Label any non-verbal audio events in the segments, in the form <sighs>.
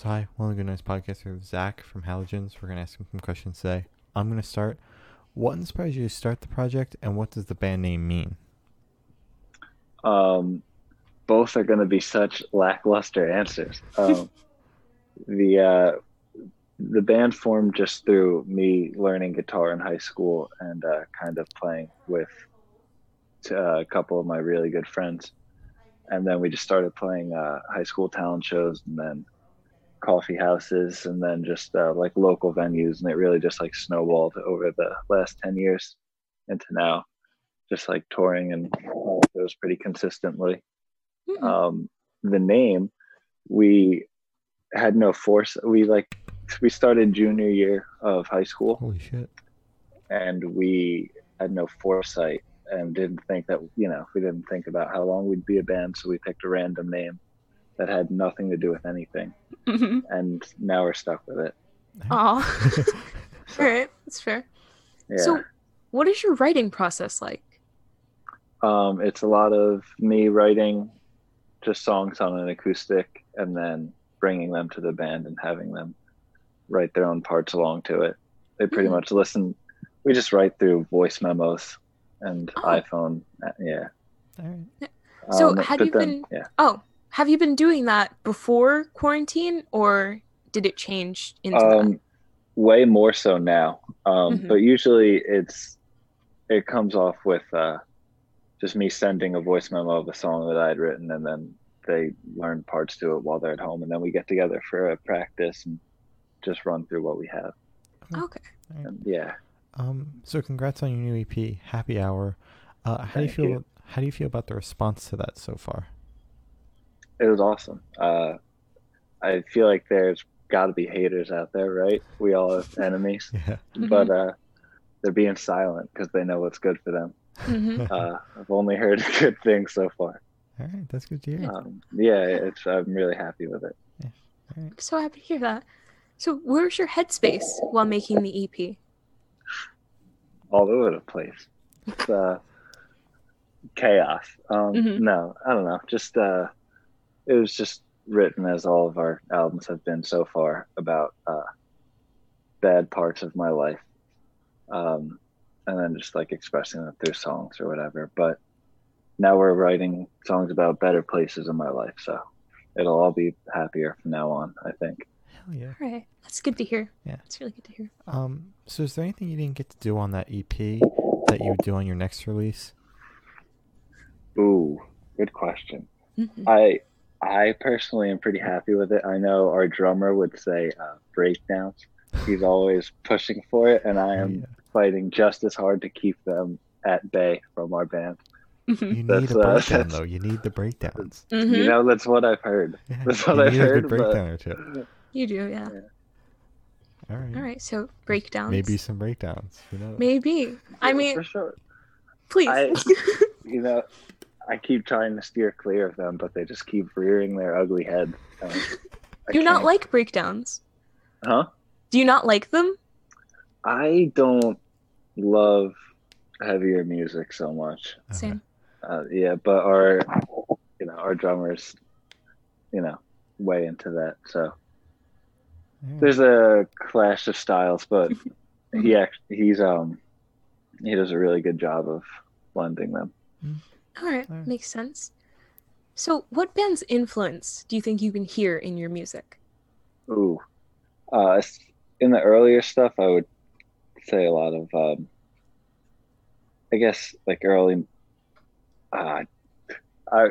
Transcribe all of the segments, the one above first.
So hi, welcome to Nights podcast here with Zach from Halogens. We're gonna ask him some questions today. I'm gonna start. What inspired you to start the project, and what does the band name mean? Um, both are going to be such lackluster answers. <laughs> Um, the uh, the band formed just through me learning guitar in high school and uh, kind of playing with uh, a couple of my really good friends, and then we just started playing uh, high school talent shows and then coffee houses and then just uh, like local venues, and it really just like snowballed over the last ten years into now, just like touring and it was pretty consistently Mhm. um, the name we had no force we like we started junior year of high school Holy shit! and we had no foresight and didn't think that you know we didn't think about how long we'd be a band so we picked a random name that had nothing to do with anything Mhm. and now we're stuck with it Aw. so, <laughs> All right, that's fair. yeah So, what is your writing process like? um, it's a lot of me writing just songs on an acoustic and then bringing them to the band and having them write their own parts along to it. They pretty Mhm. much listen. We just write through voice memos and Oh. iPhone. uh, Yeah. All right. So Um, had but you then- been- Yeah. Oh, have you been doing that before quarantine, or did it change into Um, way more so now. Um, Mhm. But usually it's it comes off with uh, just me sending a voice memo of a song that I had written, and then they learn parts to it while they're at home, and then we get together for a practice and just run through what we have. Okay. And yeah, Um. So congrats on your new EP, Happy Hour. Uh, how do you feel? you. How do you feel about the response to that so far? It was awesome. Uh, I feel like there's got to be haters out there, right? We all have enemies, <laughs> Yeah. But uh, they're being silent because they know what's good for them. hmm <laughs> Uh, I've only heard <laughs> good things so far. All right. That's good to hear. Um, yeah, it's I'm really happy with it. All right. I'm so happy to hear that. So, where's your headspace while making the E EP? all over the place. It's uh, chaos. Um, Mhm. No, I don't know. Just uh, it was just written as all of our albums have been so far about uh, bad parts of my life, um, and then just like expressing it through songs or whatever. But now we're writing songs about better places in my life, so it'll all be happier from now on. I think. Hell yeah. All right, that's good to hear. Yeah. it's really good to hear. Um. So is there anything you didn't get to do on that EP that you would do on your next release? Ooh, good question. Mhm. I I personally am pretty happy with it. I know our drummer would say uh, breakdowns. He's always pushing for it, and I am yeah. fighting just as hard to keep them at bay from our band. Mhm. You need That's, a uh, breakdown that's- though. You need the breakdowns. You Mhm. know, that's what I've heard. Yeah, <laughs> That's you what I've need a heard, good but- breakdown or two. You do, yeah. All right. All right, so breakdowns. Maybe some breakdowns. Who knows? Maybe. I mean, for sure. please. I- <laughs> You know, I keep trying to steer clear of them, but they just keep rearing their ugly head. Um, <laughs> do you not like breakdowns? Huh? Do you not like them? I don't love heavier music so much. Same. Uh, yeah, but our, you know, our drummers, you know, way into that. So Yeah. there's a clash of styles, but <laughs> he act, he's um he does a really good job of blending them. All right, Alright. makes sense. So, what band's influence do you think you can hear in your music? Ooh, uh, in the earlier stuff, I would say a lot of um, I guess like early. Uh, I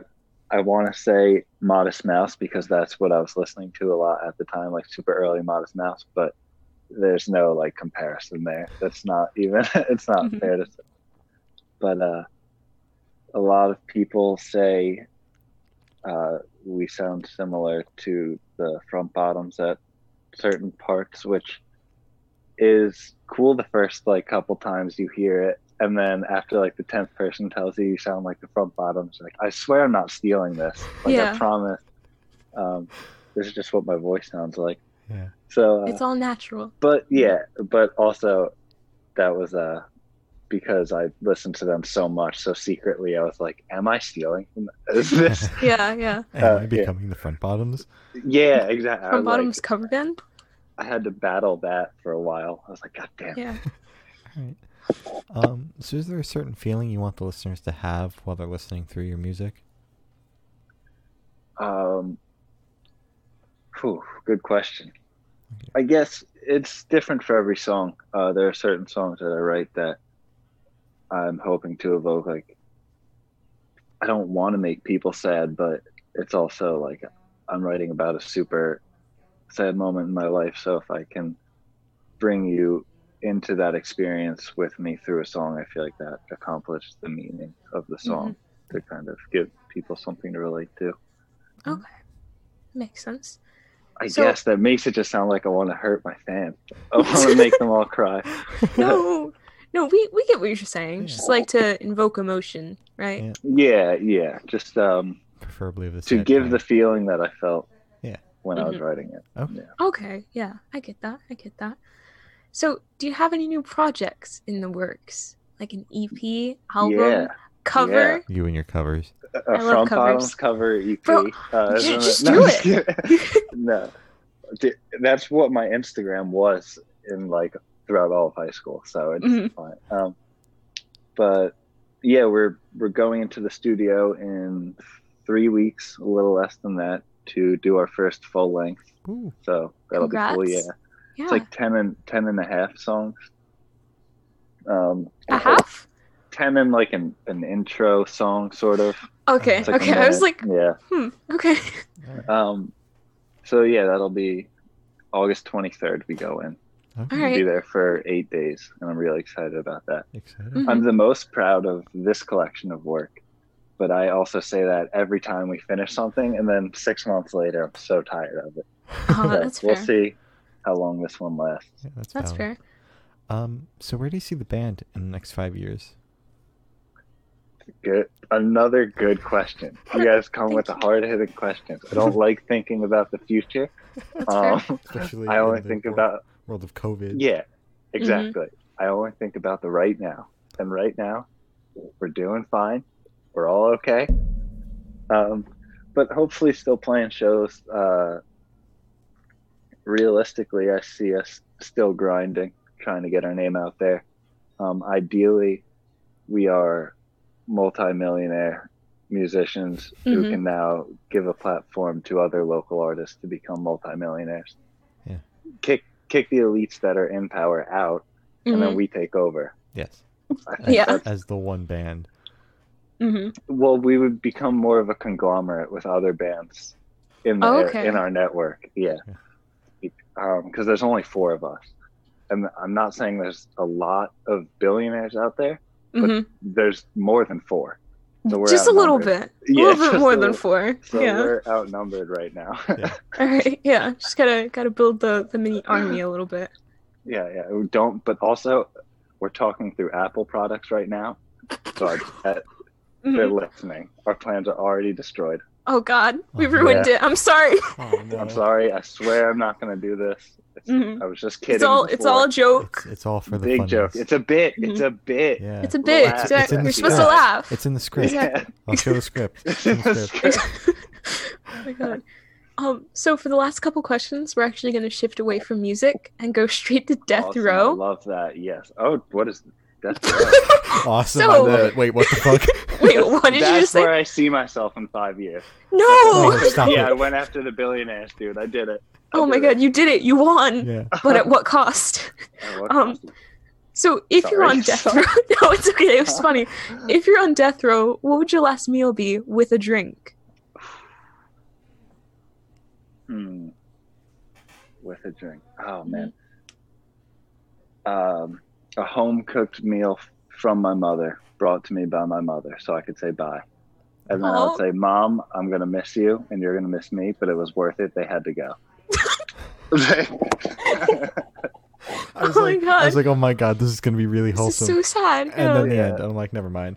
I want to say Modest Mouse because that's what I was listening to a lot at the time, like super early Modest Mouse. But there's no like comparison there. That's not even. <laughs> it's not Mhm. fair to say. But uh, a lot of people say uh, we sound similar to the front bottoms at certain parts, which is cool the first like couple times you hear it. And then after like the tenth person tells you you sound like the front bottoms, like I swear I'm not stealing this. Like Yeah. I promise. Um, this is just what my voice sounds like. Yeah. So, uh, It's all natural. but yeah, but also that was uh because I listened to them so much. So secretly, I was like, "Am I stealing from is this?" <laughs> <laughs> Yeah, yeah. Am Uh, I yeah. becoming the front bottoms? yeah, exactly. I, From was like- Bottom's cover band. I had to battle that for a while. I was like, "God damn." Yeah. <laughs> Alright. Um, so is there a certain feeling you want the listeners to have while they're listening through your music? Um, whew, good question. I guess it's different for every song. Uh, there are certain songs that I write that I'm hoping to evoke. Like, I don't want to make people sad, but it's also like I'm writing about a super sad moment in my life. So if I can bring you into that experience with me through a song, I feel like that accomplishes the meaning of the mm-hmm. song to kind of give people something to relate to. Okay. Makes sense. I So- guess that makes it just sound like I want to hurt my fans. I want to make them all cry. <laughs> No, <laughs> no, we we get what you're saying. Yeah. Just like to invoke emotion, right? Yeah. Yeah, yeah. Just um, Preferably the to give kind. the feeling that I felt. Yeah. When I was Mhm. writing it. Okay. Yeah. Okay, yeah, I get that. I get that. So, do you have any new projects in the works? Like an EP, album, Yeah. cover? you and your covers. A I love covers. cover EP. Bro, uh, no, just no, do I'm just kidding. it. <laughs> no, that's what my Instagram was in like throughout all of high school. So it's Mhm. fine. Um, but yeah, we're we're going into the studio in three weeks, a little less than that, to do our first full length. Ooh. So that'll be cool. Yeah, yeah, it's like 10 and 10 and a half songs. Um, a half. ten and like an, an intro song, sort of. Okay, like okay. I was like, yeah. hmm, okay. Um, so yeah, that'll be August 23rd. We go in. Okay. All We'll be there for eight days, and I'm really excited about that. Excited. Mhm. I'm the most proud of this collection of work, but I also say that every time we finish something, and then six months later, I'm so tired of it. <laughs> Oh, So that's we'll fair. see how long this one lasts. Yeah, that's That's fair. Um, so where do you see the band in the next five years? Good. Another good question. You guys <laughs> come with the hard hitting questions. I don't like thinking about the future. That's fair. Um, Especially I only think world, about world of COVID. yeah, Mm-hmm. exactly. I only think about the right now, and right now, we're doing fine. We're all okay. Um, but hopefully, still playing shows. Uh, realistically, I see us still grinding, trying to get our name out there. Um, ideally, we are multimillionaire musicians who Mhm. can now give a platform to other local artists to become multimillionaires. Yeah. Kick kick the elites that are in power out, and then Mhm, we take over. Yes. <laughs> I think Yeah. As the one band. mhm. well, we would become more of a conglomerate with other bands in the, Oh, okay. in our network. Yeah, because there's only four of us, and I'm not saying there's a lot of billionaires out there. But Mhm. There's more than four. So we're Just a little outnumbered. bit. A Yeah, little bit more a than <laughs> four. <laughs> So yeah. we're outnumbered right now. <laughs> Yeah. All right. Yeah. Just gotta gotta build the the mini army a little bit. yeah, yeah. We don't, but also we're talking through Apple products right now. So I bet they're Mhm. listening. Our plans are already destroyed. Oh God, we Oh, ruined yeah. it. I'm sorry. <laughs> Oh no. I'm sorry. I swear I'm not going to do this. It's, Mhm. I was just kidding. It's all it's all a joke. It's, it's all for the big funnies. joke. It's a bit. It's a bit. yeah. It's a bit. Relax. Jack. It's in the You're supposed to laugh. It's in the script. Yeah. I'll show the script. <laughs> It's in in the the script. script. <laughs> oh my god. Um, so for the last couple questions, we're actually going to shift away from music and go straight to Death Awesome. I Row. love that. Yes. Oh, what is Death <laughs> Row? <laughs> Awesome. So- I love it. Wait, what the fuck? <laughs> Wait, what did you That's just say? where I see myself in five years. No! Oh, stop yeah, it. I went after the billionaires, dude. I did it. I Oh my did god, you did it! You won! yeah. But at what cost? it. What um, cost? So if you're on death row, no, it's okay. It was funny. If you're on death row, what would your last meal be with a drink? <sighs> Hmm. With a drink. Oh man. Um, a home cooked meal from my mother, brought to me by my mother, so I could say bye. And then I would say, "Mom, I'm gonna miss you, and you're gonna miss me, but it was worth it. They had to go." <laughs> <laughs> Oh I was Oh my like, I was like, oh my god, this is gonna be really This is wholesome. so sad. and Yeah. then oh. the Yeah. end, I'm like, never mind.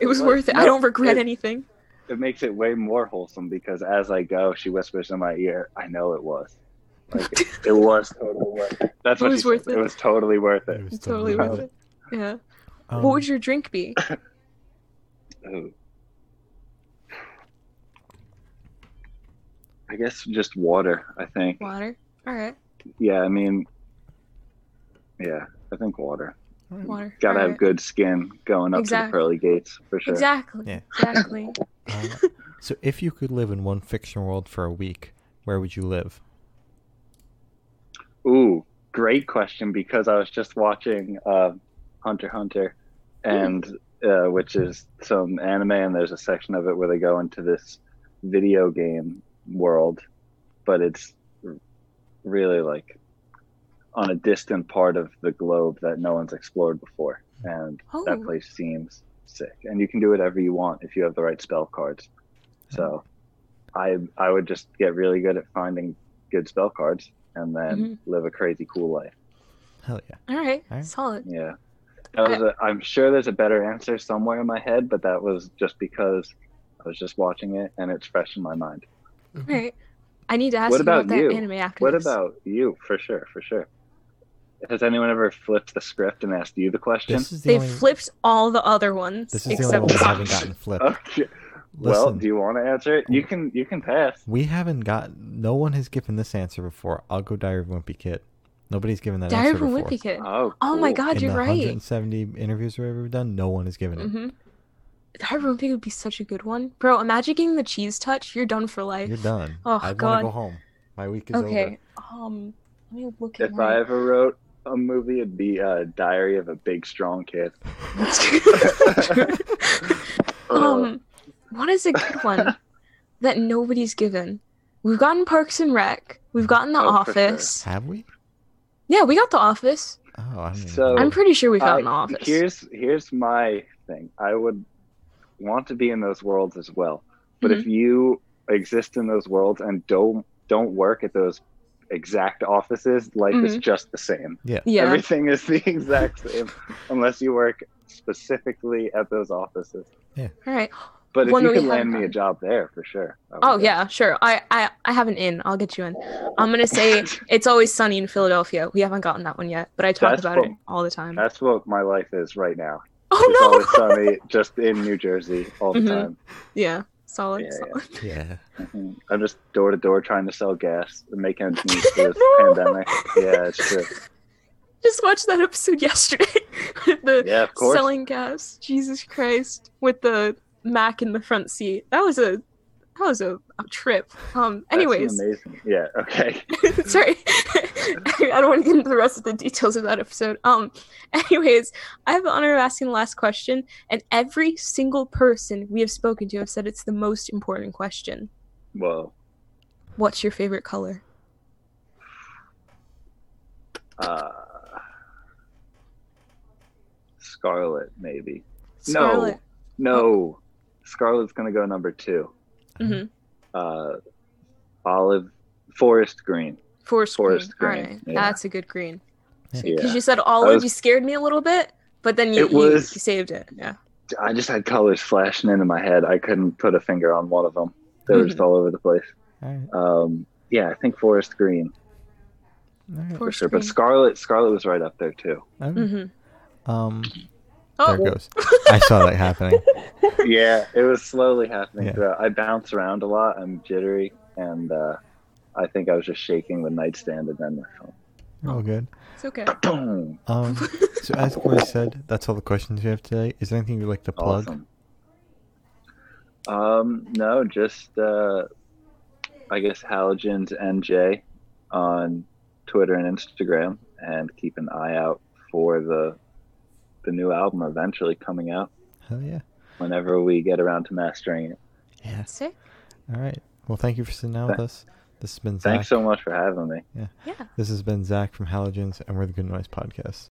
it was What? worth it. I don't regret it- anything. it makes it way more wholesome because as I go, she whispers in my ear, "I know it was." Like it, <laughs> it was totally worth it. That's It what was she worth said. it. It was totally worth it. was It's totally worth it. Yeah. Um, what would your drink be? Ooh. <laughs> I guess just water. I think. Water. All right. Yeah, I mean, yeah, I think water. Water. Got to All have right. good skin going up to the pearly gates for sure. Exactly. Yeah. Exactly. <laughs> Uh, so, if you could live in one fiction world for a week, where would you live? Ooh, great question because I was just watching uh, Hunter Hunter, and uh, which is some anime, and there's a section of it where they go into this video game world, but it's really like on a distant part of the globe that no one's explored before, and that Oh. place seems sick. And you can do whatever you want if you have the right spell cards. So, I I would just get really good at finding good spell cards and then Mm-hmm. live a crazy cool life. Hell yeah. All right. All right. Solid. Yeah. That was a, I'm sure there's a better answer somewhere in my head, but that was just because I was just watching it and it's fresh in my mind. All right. I need to ask What you about about you? that anime after What this. about you? For sure, for sure. Has anyone ever flipped the script and asked you the question? The They only. flipped all the other ones This is the except only one this <laughs> we one. haven't gotten flipped. Okay. Well, do you want to answer it? You can. You can pass. We haven't got. No one has given this answer before. I'll go Diary of a Wimpy Kid. Nobody's given that Diary answer of a before. Wimpy Kid. Oh. Oh my. God, In you're the right. 170 interviews we've ever done, no one has given it. Mm-hmm. Diary of a Wimpy Kid would be such a good one, bro. Imagine getting the cheese touch. You're done for life. You're done. Oh, I want God. to go home. My week is over. okay. Um, let me look at If my. I ever wrote a movie, it'd be a Diary of a Big Strong Kid. <laughs> <laughs> <laughs> what is a good one <laughs> that nobody's given? We've gotten Parks and Rec. We've gotten The Oh, for sure. Office. Have we? Yeah, we got The Office. Oh, I don't even So- know. I'm pretty sure we've gotten The Uh, Office. Here's here's my thing. I would want to be in those worlds as well. But Mm-hmm. if you exist in those worlds and don't don't work at those exact offices, life is just the same. Yeah. yeah. Everything is the <laughs> exact same unless you work specifically at those offices. Yeah. All right. But if One you that can land me a job there for sure. Oh go. yeah, sure. I, I I have an in. I'll get you in. I'm gonna say <laughs> it's always sunny in Philadelphia. We haven't gotten that one yet, but I talk That's about cool. it all the time. That's what my life is right now. It's oh no! always sunny <laughs> just in New Jersey all the Mhm. time. Yeah, solid. Yeah, solid. Yeah. Mhm. I'm just door to door trying to sell gas and make ends meet for <laughs> this No. pandemic. Yeah, it's true. Just watched that episode yesterday the Yeah, of course. selling gas. Jesus Christ, with the Mac in the front seat. That was a that was a, a trip. Um. That's Anyways, amazing. Yeah. Okay. <laughs> sorry, <laughs> I don't want to get into the rest of the details of that episode. Um. <laughs> Anyways, I have the honor of asking the last question, and every single person we have spoken to have said it's the most important question. Whoa. What's your favorite color? Uh, Scarlet, maybe. Scarlet. No. No. Scarlet's gonna go number two. Mm-hmm. Uh, olive, forest green. Forest, Forest green. green, All right, yeah. that's a good green. Because Yeah. you said olive, was- you scared me a little bit, but then you, It was- you saved it. Yeah. I just had colors flashing into my head. I couldn't put a finger on one of them. They were just Mm-hmm. all over the place. All right. Um, yeah, I think forest green All right. for Forest sure. But. Scarlet, Scarlet was right up there too. Okay. Mm-hmm. Um, Oh, there it goes. I saw that happening. <laughs> yeah, it was slowly happening. Yeah. throughout. I bounce around a lot. I'm jittery, and uh, I think I was just shaking the nightstand, and then the phone. All good. it's okay. <clears throat> Um, so as Corey said, that's all the questions we have today. Is there anything you'd like to plug? Awesome. Um, no, just uh, I guess Halogens NJ on Twitter and Instagram, and keep an eye out for the the new album eventually coming out Hell yeah. whenever we get around to mastering it. Yeah. Sick. All right. Well, thank you for sitting down with us. This has been Zach. Thanks so much for having me. Yeah. This has been Zach from Halogens, and we're the Good Noise Podcast.